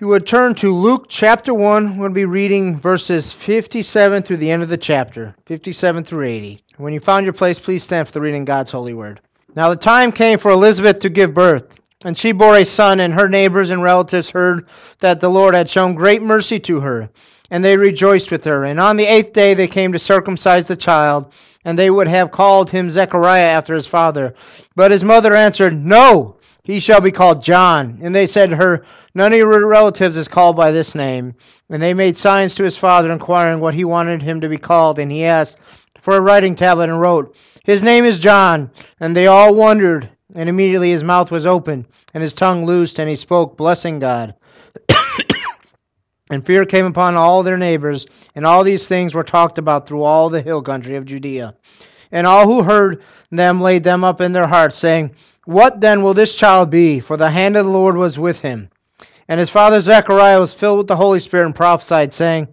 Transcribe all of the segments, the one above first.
You would turn to Luke chapter 1, we're going to be reading verses 57 through the end of the chapter, 57 through 80. When you found your place, please stand for the reading God's holy word. Now the time came for Elizabeth to give birth, and she bore a son, and her neighbors and relatives heard that the Lord had shown great mercy to her, and they rejoiced with her. And on the eighth day they came to circumcise the child, and they would have called him Zechariah after his father. But his mother answered, No, he shall be called John. And they said to her, None of your relatives is called by this name. And they made signs to his father, inquiring what he wanted him to be called. And he asked for a writing tablet and wrote, His name is John. And they all wondered. And immediately his mouth was open, and his tongue loosed, and he spoke, blessing God. and fear came upon all their neighbors, and all these things were talked about through all the hill country of Judea. And all who heard them laid them up in their hearts, saying, What then will this child be? For the hand of the Lord was with him. And his father Zechariah was filled with the Holy Spirit and prophesied, saying,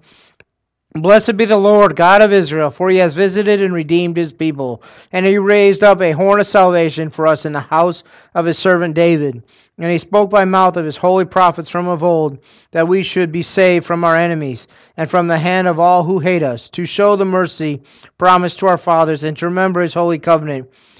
Blessed be the Lord God of Israel, for he has visited and redeemed his people, and he raised up a horn of salvation for us in the house of his servant David. And he spoke by mouth of his holy prophets from of old, that we should be saved from our enemies, and from the hand of all who hate us, to show the mercy promised to our fathers, and to remember his holy covenant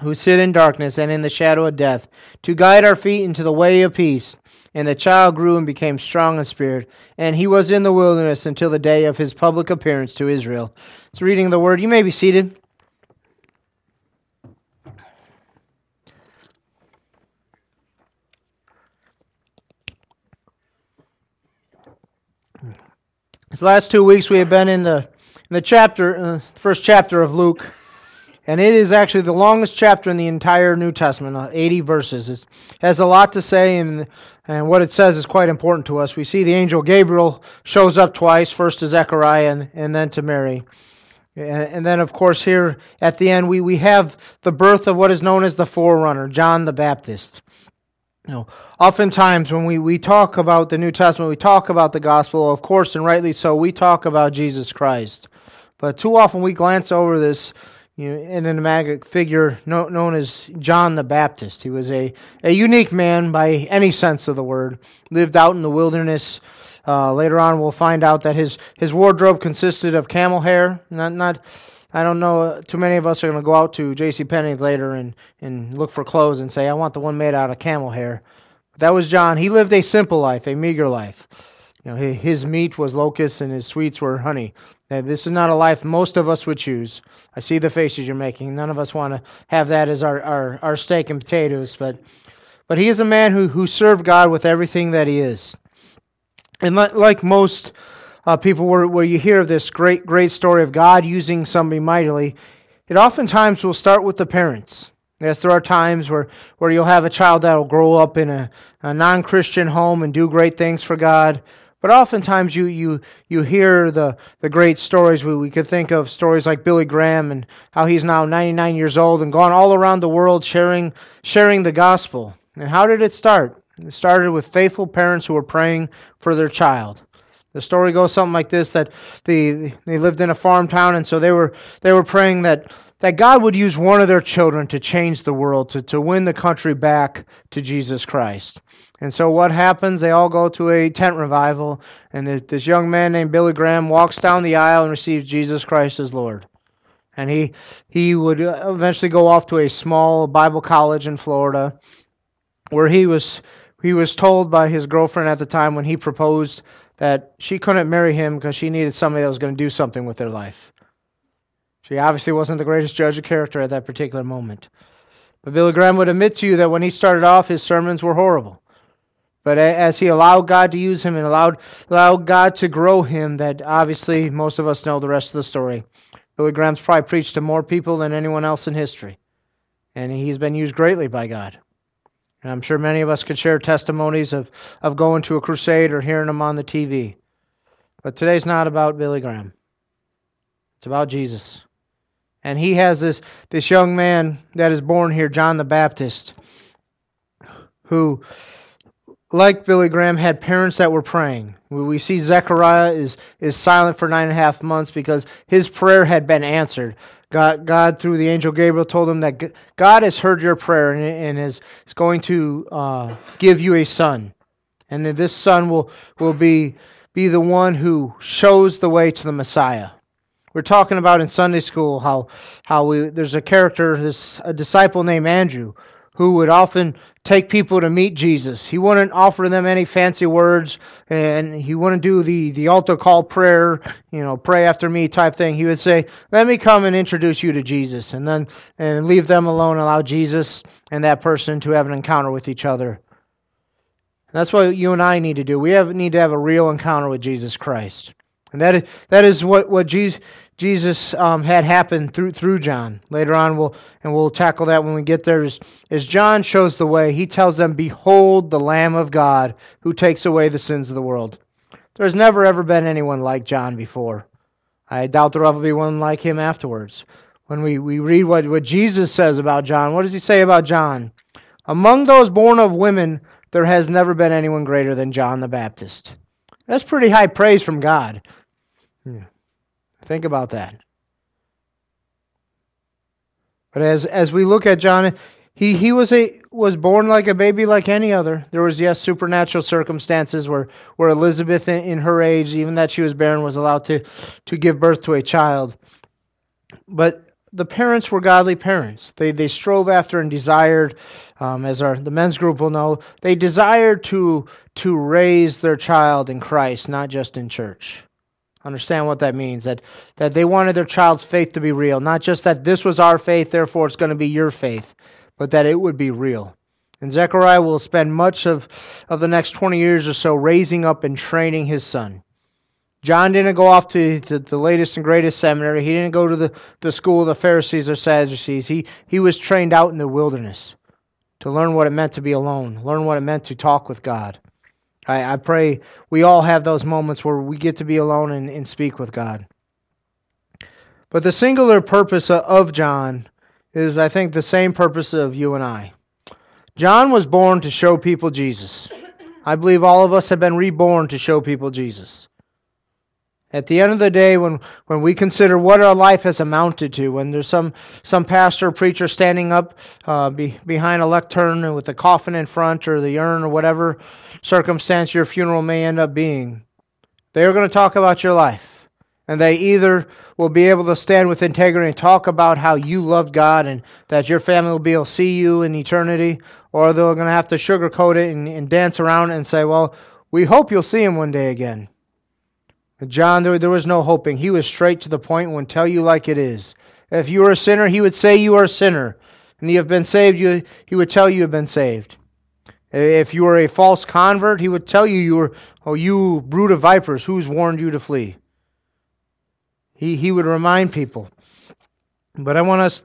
who sit in darkness and in the shadow of death, to guide our feet into the way of peace. And the child grew and became strong in spirit, and he was in the wilderness until the day of his public appearance to Israel. It's reading the word. You may be seated. These last two weeks we have been in the in the chapter, uh, first chapter of Luke. And it is actually the longest chapter in the entire New Testament, uh, 80 verses. It has a lot to say, and, and what it says is quite important to us. We see the angel Gabriel shows up twice, first to Zechariah and, and then to Mary. And then, of course, here at the end, we, we have the birth of what is known as the forerunner, John the Baptist. You know, oftentimes when we, we talk about the New Testament, we talk about the gospel, of course, and rightly so, we talk about Jesus Christ. But too often we glance over this you know, an enigmatic figure known as John the Baptist. He was a, a unique man by any sense of the word. Lived out in the wilderness. Uh, later on, we'll find out that his, his wardrobe consisted of camel hair. Not not. I don't know. Uh, too many of us are going to go out to J.C. Penney later and, and look for clothes and say, "I want the one made out of camel hair." That was John. He lived a simple life, a meager life. You know, his meat was locusts and his sweets were honey. This is not a life most of us would choose. I see the faces you're making. None of us want to have that as our, our, our steak and potatoes, but but he is a man who, who served God with everything that he is. And like most uh, people, where, where you hear this great, great story of God using somebody mightily, it oftentimes will start with the parents. Yes, there are times where, where you'll have a child that will grow up in a, a non Christian home and do great things for God. But oftentimes you, you, you hear the, the great stories. We, we could think of stories like Billy Graham and how he's now 99 years old and gone all around the world sharing, sharing the gospel. And how did it start? It started with faithful parents who were praying for their child. The story goes something like this: that they they lived in a farm town, and so they were they were praying that that God would use one of their children to change the world, to, to win the country back to Jesus Christ. And so what happens? They all go to a tent revival, and this young man named Billy Graham walks down the aisle and receives Jesus Christ as Lord. And he he would uh, eventually go off to a small Bible college in Florida, where he was he was told by his girlfriend at the time when he proposed that she couldn't marry him because she needed somebody that was going to do something with their life. She obviously wasn't the greatest judge of character at that particular moment. But Billy Graham would admit to you that when he started off, his sermons were horrible. But as he allowed God to use him and allowed, allowed God to grow him, that obviously most of us know the rest of the story. Billy Graham's probably preached to more people than anyone else in history. And he's been used greatly by God. And I'm sure many of us could share testimonies of, of going to a crusade or hearing him on the TV. But today's not about Billy Graham. It's about Jesus. And he has this, this young man that is born here, John the Baptist, who, like Billy Graham, had parents that were praying. We see Zechariah is, is silent for nine and a half months because his prayer had been answered. God, God, through the angel Gabriel, told him that God has heard your prayer and, and is, is going to uh, give you a son. And that this son will, will be, be the one who shows the way to the Messiah. We're talking about in Sunday school how, how we, there's a character, this, a disciple named Andrew, who would often take people to meet Jesus. He wouldn't offer them any fancy words, and he wouldn't do the, the altar call prayer, you know, pray after me type thing. He would say, "Let me come and introduce you to Jesus," and then and leave them alone, allow Jesus and that person to have an encounter with each other. That's what you and I need to do. We have, need to have a real encounter with Jesus Christ. And that is, that is what, what Jesus, Jesus um, had happened through through John. Later on, we'll and we'll tackle that when we get there. Is as John shows the way, he tells them, "Behold, the Lamb of God who takes away the sins of the world." There's never ever been anyone like John before. I doubt there will ever be one like him afterwards. When we, we read what, what Jesus says about John, what does he say about John? Among those born of women, there has never been anyone greater than John the Baptist. That's pretty high praise from God. Yeah. Think about that. But as as we look at John, he, he was a was born like a baby like any other. There was yes supernatural circumstances where, where Elizabeth in, in her age, even that she was barren, was allowed to, to give birth to a child. But the parents were godly parents. They they strove after and desired, um, as our the men's group will know, they desired to to raise their child in Christ, not just in church. Understand what that means. That, that they wanted their child's faith to be real. Not just that this was our faith, therefore it's going to be your faith, but that it would be real. And Zechariah will spend much of, of the next 20 years or so raising up and training his son. John didn't go off to, to the latest and greatest seminary. He didn't go to the, the school of the Pharisees or Sadducees. He, he was trained out in the wilderness to learn what it meant to be alone, learn what it meant to talk with God. I, I pray we all have those moments where we get to be alone and, and speak with God. But the singular purpose of John is, I think, the same purpose of you and I. John was born to show people Jesus. I believe all of us have been reborn to show people Jesus. At the end of the day, when, when we consider what our life has amounted to, when there's some, some pastor or preacher standing up uh, be, behind a lectern with the coffin in front or the urn or whatever circumstance your funeral may end up being, they are going to talk about your life. And they either will be able to stand with integrity and talk about how you loved God and that your family will be able to see you in eternity, or they're going to have to sugarcoat it and, and dance around it and say, well, we hope you'll see him one day again. John, there, there was no hoping. He was straight to the point and would tell you like it is. If you were a sinner, he would say you are a sinner. And you have been saved, you, he would tell you have been saved. If you were a false convert, he would tell you you were, oh, you brood of vipers, who's warned you to flee? He, he would remind people. But I want us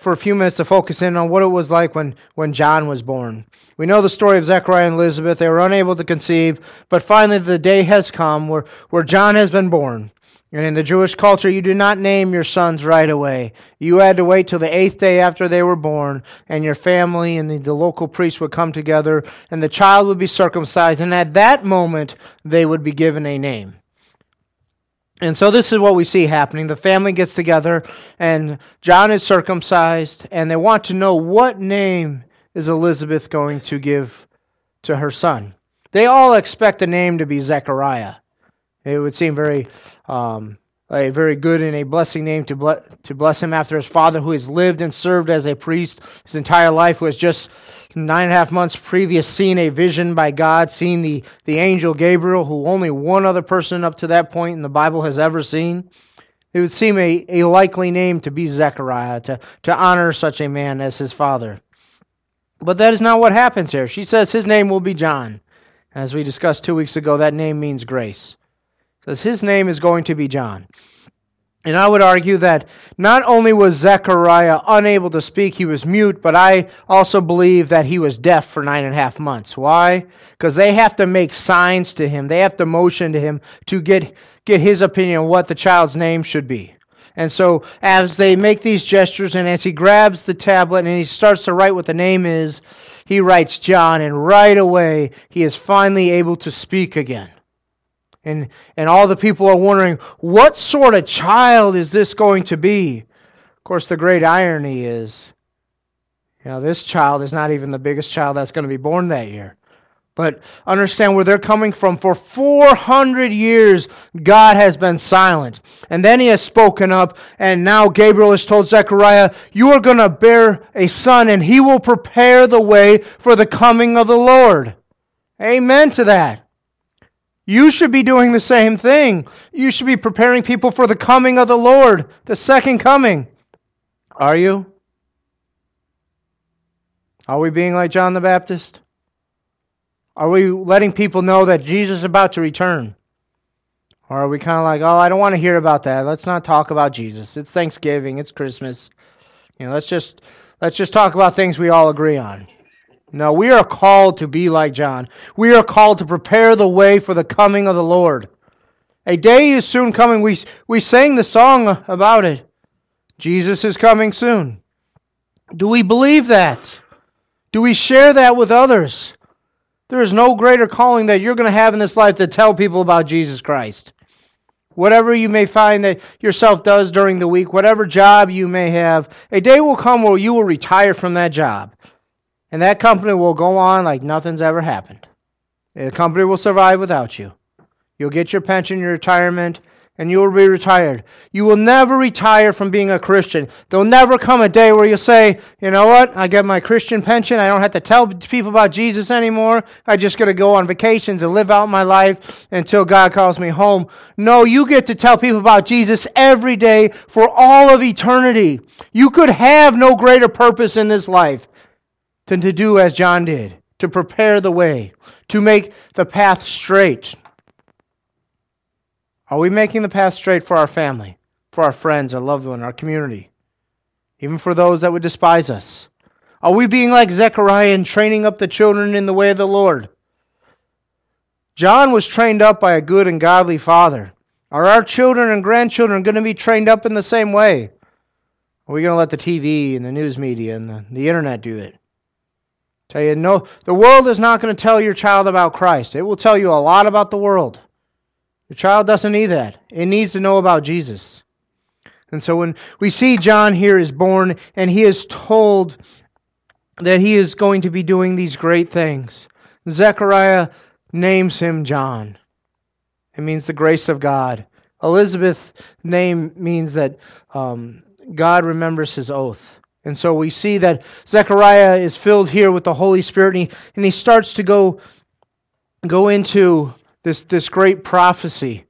for a few minutes to focus in on what it was like when, when John was born. We know the story of Zechariah and Elizabeth. They were unable to conceive, but finally the day has come where, where John has been born. And in the Jewish culture, you do not name your sons right away. You had to wait till the eighth day after they were born, and your family and the, the local priest would come together, and the child would be circumcised, and at that moment, they would be given a name. And so this is what we see happening. The family gets together, and John is circumcised, and they want to know what name is Elizabeth going to give to her son. They all expect the name to be Zechariah. It would seem very um, a very good and a blessing name to, ble- to bless him after his father, who has lived and served as a priest his entire life, who has just nine and a half months previous seen a vision by God, seen the, the angel Gabriel, who only one other person up to that point in the Bible has ever seen. It would seem a, a likely name to be Zechariah, to, to honor such a man as his father. But that is not what happens here. She says his name will be John. As we discussed two weeks ago, that name means grace says his name is going to be John. And I would argue that not only was Zechariah unable to speak, he was mute, but I also believe that he was deaf for nine and a half months. Why? Because they have to make signs to him, they have to motion to him to get, get his opinion on what the child's name should be. And so, as they make these gestures, and as he grabs the tablet and he starts to write what the name is, he writes John, and right away he is finally able to speak again. And, and all the people are wondering, what sort of child is this going to be? Of course, the great irony is, you know, this child is not even the biggest child that's going to be born that year. But understand where they're coming from. For 400 years, God has been silent. And then he has spoken up, and now Gabriel has told Zechariah, You are going to bear a son, and he will prepare the way for the coming of the Lord. Amen to that. You should be doing the same thing. You should be preparing people for the coming of the Lord, the second coming. Are you? Are we being like John the Baptist? Are we letting people know that Jesus is about to return? Or are we kind of like, oh, I don't want to hear about that. Let's not talk about Jesus. It's Thanksgiving. It's Christmas. You know, let's just let's just talk about things we all agree on. No, we are called to be like John. We are called to prepare the way for the coming of the Lord. A day is soon coming. We, we sang the song about it. Jesus is coming soon. Do we believe that? Do we share that with others? There is no greater calling that you're going to have in this life to tell people about Jesus Christ. Whatever you may find that yourself does during the week, whatever job you may have, a day will come where you will retire from that job. And that company will go on like nothing's ever happened. The company will survive without you. You'll get your pension, your retirement, and you will be retired. You will never retire from being a Christian. There'll never come a day where you'll say, you know what, I get my Christian pension. I don't have to tell people about Jesus anymore. I just got to go on vacations and live out my life until God calls me home. No, you get to tell people about Jesus every day for all of eternity. You could have no greater purpose in this life than to do as John did, to prepare the way, to make the path straight. Are we making the path straight for our family, for our friends, our loved one, our community, even for those that would despise us? Are we being like Zechariah and training up the children in the way of the Lord? John was trained up by a good and godly father. Are our children and grandchildren going to be trained up in the same way? Are we going to let the TV and the news media and the, internet do that? Tell you, no, the world is not going to tell your child about Christ. It will tell you a lot about the world. Your child doesn't need that. It needs to know about Jesus. And so when we see John here is born and he is told that he is going to be doing these great things, Zechariah names him John. It means the grace of God. Elizabeth's name means that um, God remembers his oath. And so we see that Zechariah is filled here with the Holy Spirit, and he, and he starts to go, go into this, this great prophecy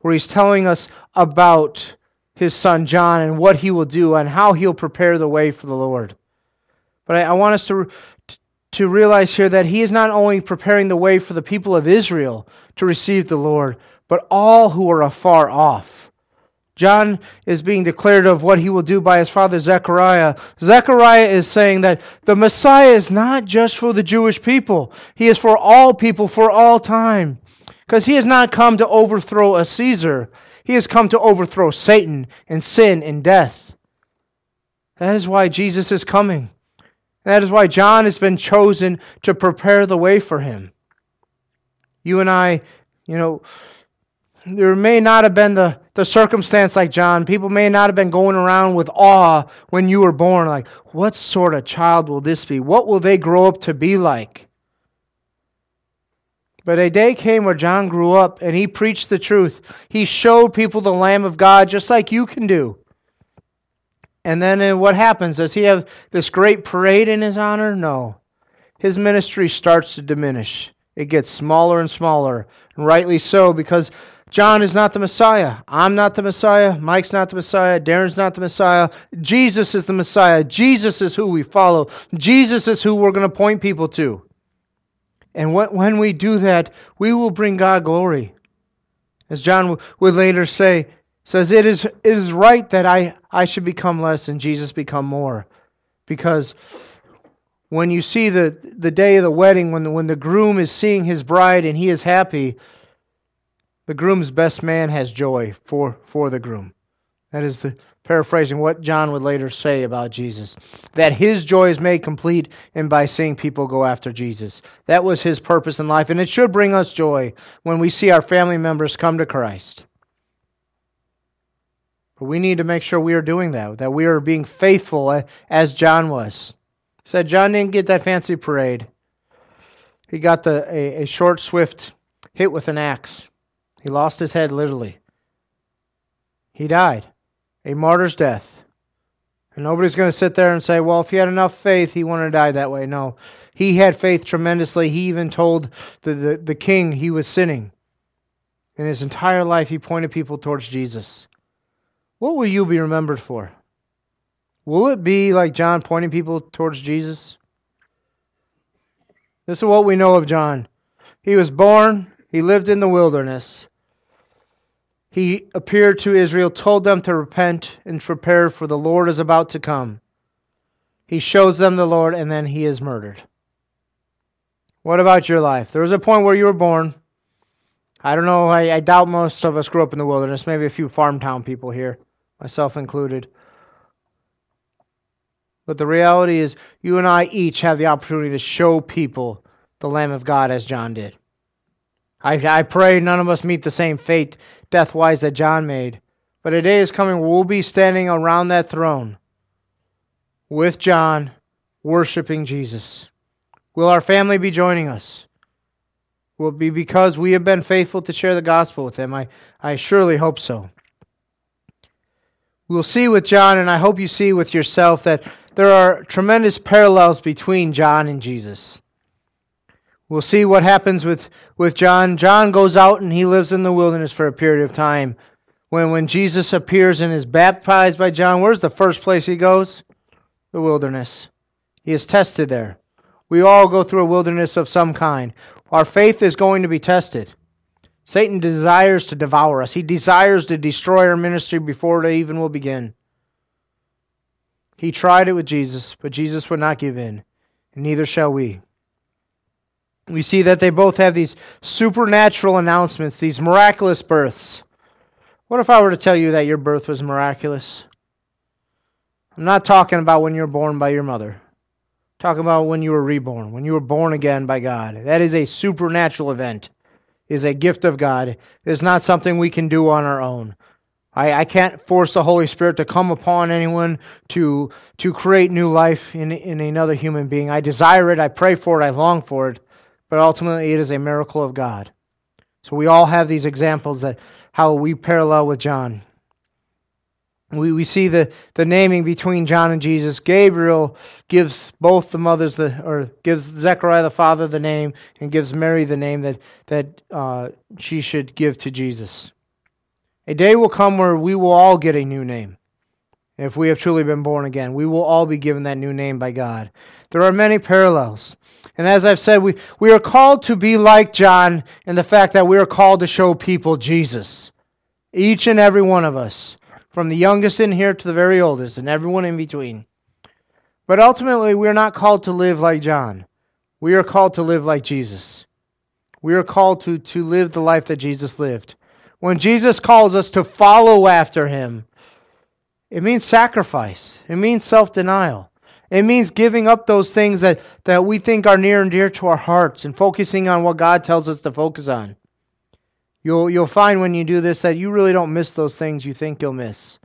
where he's telling us about his son John and what he will do and how he'll prepare the way for the Lord. But I, I want us to, to realize here that he is not only preparing the way for the people of Israel to receive the Lord, but all who are afar off. John is being declared of what he will do by his father Zechariah. Zechariah is saying that the Messiah is not just for the Jewish people, he is for all people for all time. Because he has not come to overthrow a Caesar, he has come to overthrow Satan and sin and death. That is why Jesus is coming. That is why John has been chosen to prepare the way for him. You and I, you know, there may not have been the, the circumstance like John. People may not have been going around with awe when you were born, like, what sort of child will this be? What will they grow up to be like? But a day came where John grew up and he preached the truth. He showed people the Lamb of God just like you can do. And then uh, what happens? Does he have this great parade in his honor? No. His ministry starts to diminish. It gets smaller and smaller, and rightly so, because John is not the Messiah. I'm not the Messiah. Mike's not the Messiah. Darren's not the Messiah. Jesus is the Messiah. Jesus is who we follow. Jesus is who we're going to point people to. And when we do that, we will bring God glory. As John would later say, says, It is, it is right that I, I should become less and Jesus become more. Because when you see the, the day of the wedding, when the, when the groom is seeing his bride and he is happy, the groom's best man has joy for, for the groom. That is the paraphrasing what John would later say about Jesus. That his joy is made complete and by seeing people go after Jesus. That was his purpose in life, and it should bring us joy when we see our family members come to Christ. But we need to make sure we are doing that, that we are being faithful as John was. Said John didn't get that fancy parade. He got the a, a short, swift hit with an axe. He lost his head literally. He died a martyr's death. And nobody's going to sit there and say, well, if he had enough faith, he wouldn't have died that way. No. He had faith tremendously. He even told the, the, the king he was sinning. In his entire life, he pointed people towards Jesus. What will you be remembered for? Will it be like John pointing people towards Jesus? This is what we know of John. He was born, he lived in the wilderness, he appeared to Israel, told them to repent and prepare, for the Lord is about to come. He shows them the Lord, and then he is murdered. What about your life? There was a point where you were born. I don't know. I, I doubt most of us grew up in the wilderness. Maybe a few farm town people here, myself included. But the reality is, you and I each have the opportunity to show people the Lamb of God as John did. I, I pray none of us meet the same fate death wise that John made. But a day is coming where we'll be standing around that throne with John, worshiping Jesus. Will our family be joining us? Will it be because we have been faithful to share the gospel with them? I, I surely hope so. We'll see with John, and I hope you see with yourself, that there are tremendous parallels between John and Jesus. We'll see what happens with, with John. John goes out and he lives in the wilderness for a period of time. When, when Jesus appears and is baptized by John, where's the first place he goes? The wilderness. He is tested there. We all go through a wilderness of some kind. Our faith is going to be tested. Satan desires to devour us, he desires to destroy our ministry before it even will begin. He tried it with Jesus, but Jesus would not give in, and neither shall we we see that they both have these supernatural announcements, these miraculous births. What if I were to tell you that your birth was miraculous? I'm not talking about when you were born by your mother. I'm talking about when you were reborn, when you were born again by God. That is a supernatural event. It is a gift of God. It is not something we can do on our own. I, I can't force the Holy Spirit to come upon anyone to to create new life in, in another human being. I desire it, I pray for it, I long for it but ultimately it is a miracle of God. So we all have these examples that how we parallel with John. We, we see the, the naming between John and Jesus. Gabriel gives both the mothers the or gives Zechariah the father the name and gives Mary the name that that uh, she should give to Jesus. A day will come where we will all get a new name. If we have truly been born again, we will all be given that new name by God. There are many parallels. And as I've said, we, we are called to be like John in the fact that we are called to show people Jesus. Each and every one of us, from the youngest in here to the very oldest, and everyone in between. But ultimately, we are not called to live like John. We are called to live like Jesus. We are called to, to live the life that Jesus lived. When Jesus calls us to follow after him, it means sacrifice, it means self denial. It means giving up those things that, that we think are near and dear to our hearts and focusing on what God tells us to focus on. You'll, you'll find when you do this that you really don't miss those things you think you'll miss.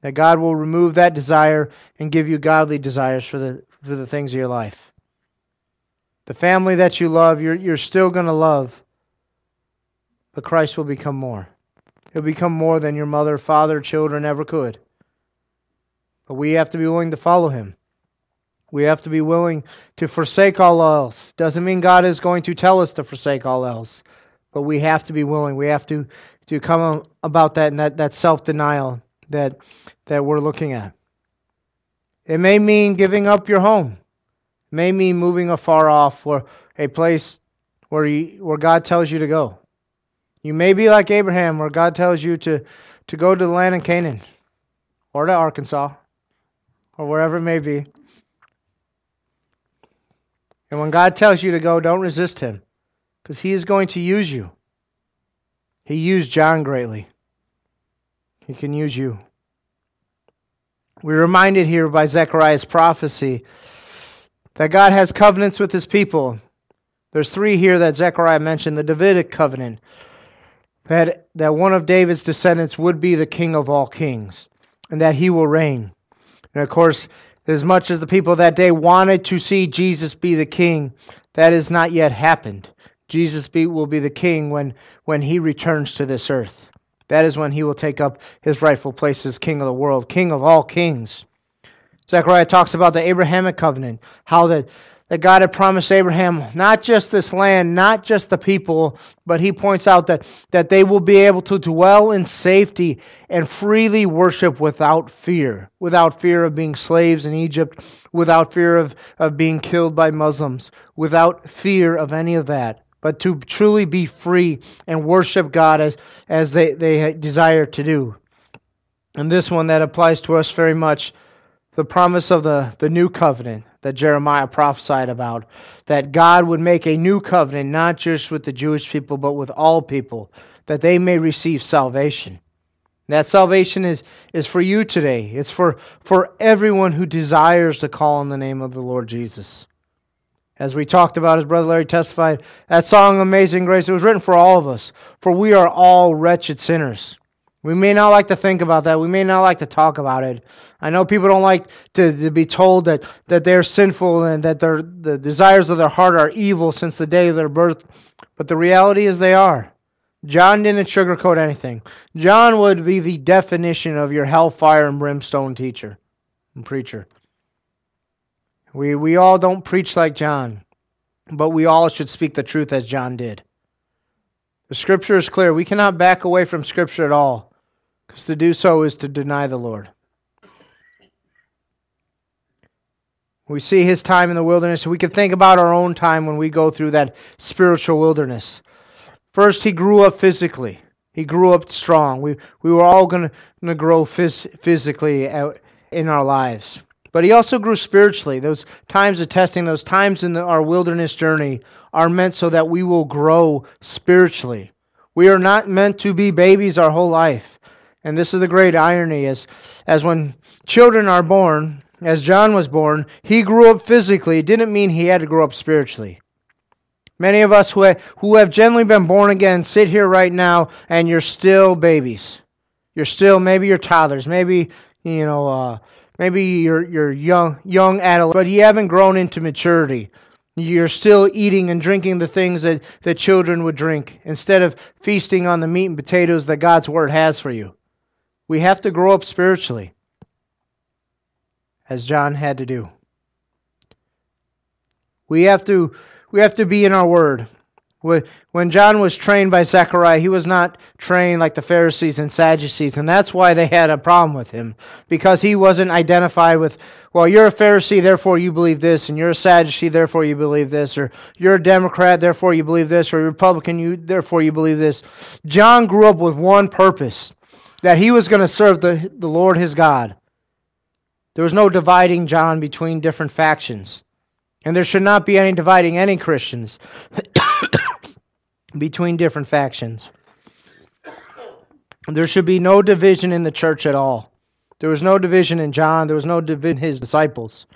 That God will remove that desire and give you godly desires for the, for the things of your life. The family that you love, you're, you're still going to love, but Christ will become more. He'll become more than your mother, father, children ever could. But we have to be willing to follow him. We have to be willing to forsake all else. Doesn't mean God is going to tell us to forsake all else, but we have to be willing. We have to, to come about that and that, that self denial that, that we're looking at. It may mean giving up your home. It may mean moving afar off or a place where, you, where God tells you to go. You may be like Abraham, where God tells you to, to go to the land of Canaan or to Arkansas or wherever it may be. And when God tells you to go, don't resist him because he is going to use you. He used John greatly. He can use you. We're reminded here by Zechariah's prophecy that God has covenants with his people. There's three here that Zechariah mentioned the Davidic covenant, that, that one of David's descendants would be the king of all kings, and that he will reign. And of course, as much as the people that day wanted to see Jesus be the king, that has not yet happened. Jesus be, will be the king when, when he returns to this earth. That is when he will take up his rightful place as king of the world, king of all kings. Zechariah talks about the Abrahamic covenant, how that, that God had promised Abraham not just this land, not just the people, but he points out that, that they will be able to dwell in safety and freely worship without fear, without fear of being slaves in Egypt, without fear of, of being killed by Muslims, without fear of any of that but to truly be free and worship God as, as they, they desire to do. And this one that applies to us very much the promise of the, the new covenant that Jeremiah prophesied about, that God would make a new covenant, not just with the Jewish people, but with all people, that they may receive salvation. That salvation is, is for you today. It's for, for everyone who desires to call on the name of the Lord Jesus. As we talked about, as Brother Larry testified, that song, Amazing Grace, it was written for all of us, for we are all wretched sinners. We may not like to think about that. We may not like to talk about it. I know people don't like to, to be told that, that they're sinful and that their, the desires of their heart are evil since the day of their birth, but the reality is they are. John didn't sugarcoat anything. John would be the definition of your hellfire and brimstone teacher and preacher. We, we all don't preach like John, but we all should speak the truth as John did. The scripture is clear. We cannot back away from scripture at all, because to do so is to deny the Lord. We see his time in the wilderness. We can think about our own time when we go through that spiritual wilderness. First, he grew up physically. He grew up strong. We, we were all going to grow phys- physically uh, in our lives. But he also grew spiritually. Those times of testing, those times in the, our wilderness journey are meant so that we will grow spiritually. We are not meant to be babies our whole life. And this is the great irony as, as when children are born, as John was born, he grew up physically. It didn't mean he had to grow up spiritually. Many of us who who have generally been born again sit here right now and you're still babies. You're still, maybe you're toddlers, maybe, you know, uh, Maybe you're, you're young, young adult, but you haven't grown into maturity. You're still eating and drinking the things that, that children would drink instead of feasting on the meat and potatoes that God's Word has for you. We have to grow up spiritually, as John had to do. We have to, we have to be in our Word. When John was trained by Zechariah, he was not trained like the Pharisees and Sadducees, and that's why they had a problem with him, because he wasn't identified with, well, you're a Pharisee, therefore you believe this, and you're a Sadducee, therefore you believe this, or you're a Democrat, therefore you believe this, or a Republican, you, therefore you believe this. John grew up with one purpose, that he was going to serve the, the Lord his God. There was no dividing John between different factions. And there should not be any dividing any Christians between different factions. There should be no division in the church at all. There was no division in John, there was no division in his disciples.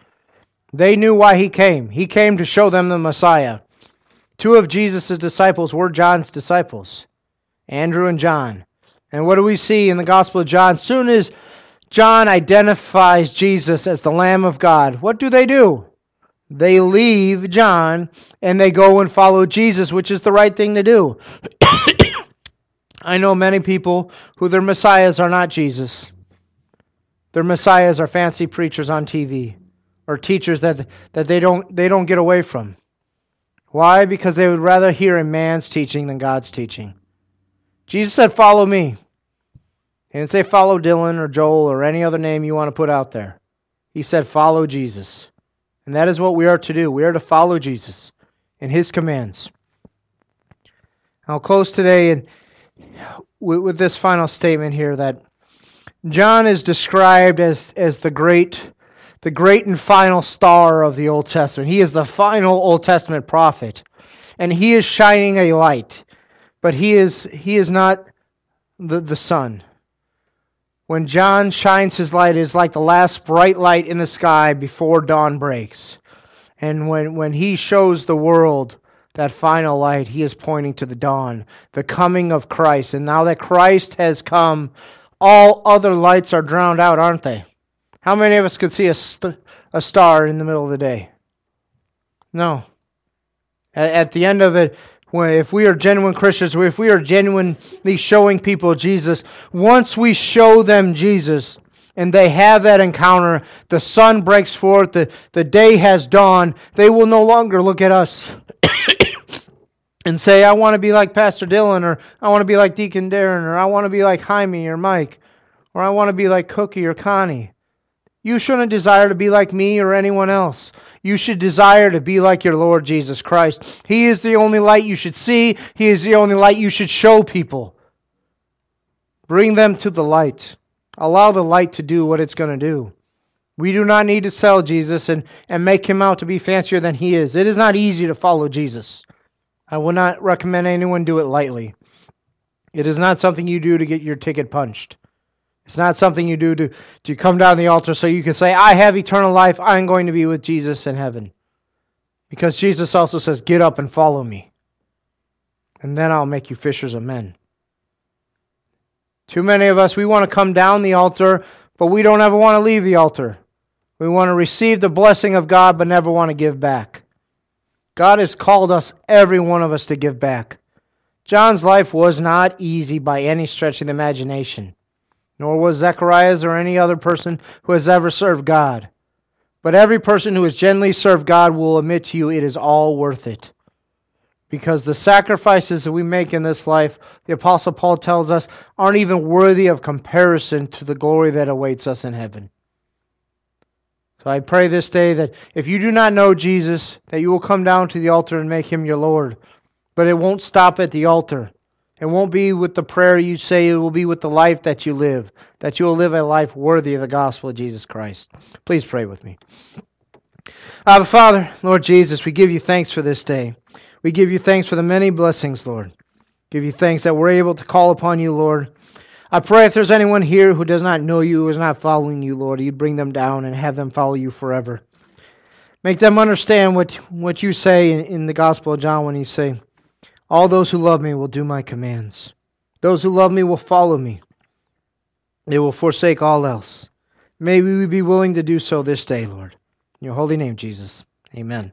They knew why he came. He came to show them the Messiah. Two of Jesus' disciples were John's disciples, Andrew and John. And what do we see in the Gospel of John? Soon as John identifies Jesus as the Lamb of God, what do they do? They leave John and they go and follow Jesus, which is the right thing to do. I know many people who their messiahs are not Jesus. Their messiahs are fancy preachers on TV or teachers that, that they, don't, they don't get away from. Why? Because they would rather hear a man's teaching than God's teaching. Jesus said, Follow me. He didn't say follow Dylan or Joel or any other name you want to put out there. He said, Follow Jesus. And that is what we are to do. We are to follow Jesus and his commands. I'll close today with, with this final statement here that John is described as, as the great the great and final star of the Old Testament. He is the final Old Testament prophet. And he is shining a light. But he is he is not the, the sun. when John shines his light, it is like the last bright light in the sky before dawn breaks. And when, when he shows the world that final light, he is pointing to the dawn, the coming of Christ. And now that Christ has come, all other lights are drowned out, aren't they? How many of us could see a, st- a star in the middle of the day? No. At, at the end of it, if we are genuine Christians, if we are genuinely showing people Jesus, once we show them Jesus and they have that encounter, the sun breaks forth, the, the day has dawned, they will no longer look at us and say, I want to be like Pastor Dylan, or I want to be like Deacon Darren, or I want to be like Jaime or Mike, or I want to be like Cookie or Connie. You shouldn't desire to be like me or anyone else. You should desire to be like your Lord Jesus Christ. He is the only light you should see, He is the only light you should show people. Bring them to the light. Allow the light to do what it's going to do. We do not need to sell Jesus and, and make him out to be fancier than he is. It is not easy to follow Jesus. I will not recommend anyone do it lightly. It is not something you do to get your ticket punched. It's not something you do to, to come down the altar so you can say, I have eternal life. I'm going to be with Jesus in heaven. Because Jesus also says, Get up and follow me. And then I'll make you fishers of men. Too many of us, we want to come down the altar, but we don't ever want to leave the altar. We want to receive the blessing of God, but never want to give back. God has called us, every one of us, to give back. John's life was not easy by any stretch of the imagination nor was Zechariah's or any other person who has ever served God. But every person who has genuinely served God will admit to you it is all worth it. Because the sacrifices that we make in this life, the Apostle Paul tells us, aren't even worthy of comparison to the glory that awaits us in heaven. So I pray this day that if you do not know Jesus, that you will come down to the altar and make him your Lord. But it won't stop at the altar. It won't be with the prayer you say, it will be with the life that you live, that you will live a life worthy of the gospel of Jesus Christ. Please pray with me. Abba, Father, Lord Jesus, we give you thanks for this day. We give you thanks for the many blessings, Lord. Give you thanks that we're able to call upon you, Lord. I pray if there's anyone here who does not know you, who is not following you, Lord, you'd bring them down and have them follow you forever. Make them understand what, what you say in, in the Gospel of John when you say, all those who love me will do my commands. Those who love me will follow me. They will forsake all else. May we be willing to do so this day, Lord. In your holy name, Jesus. Amen.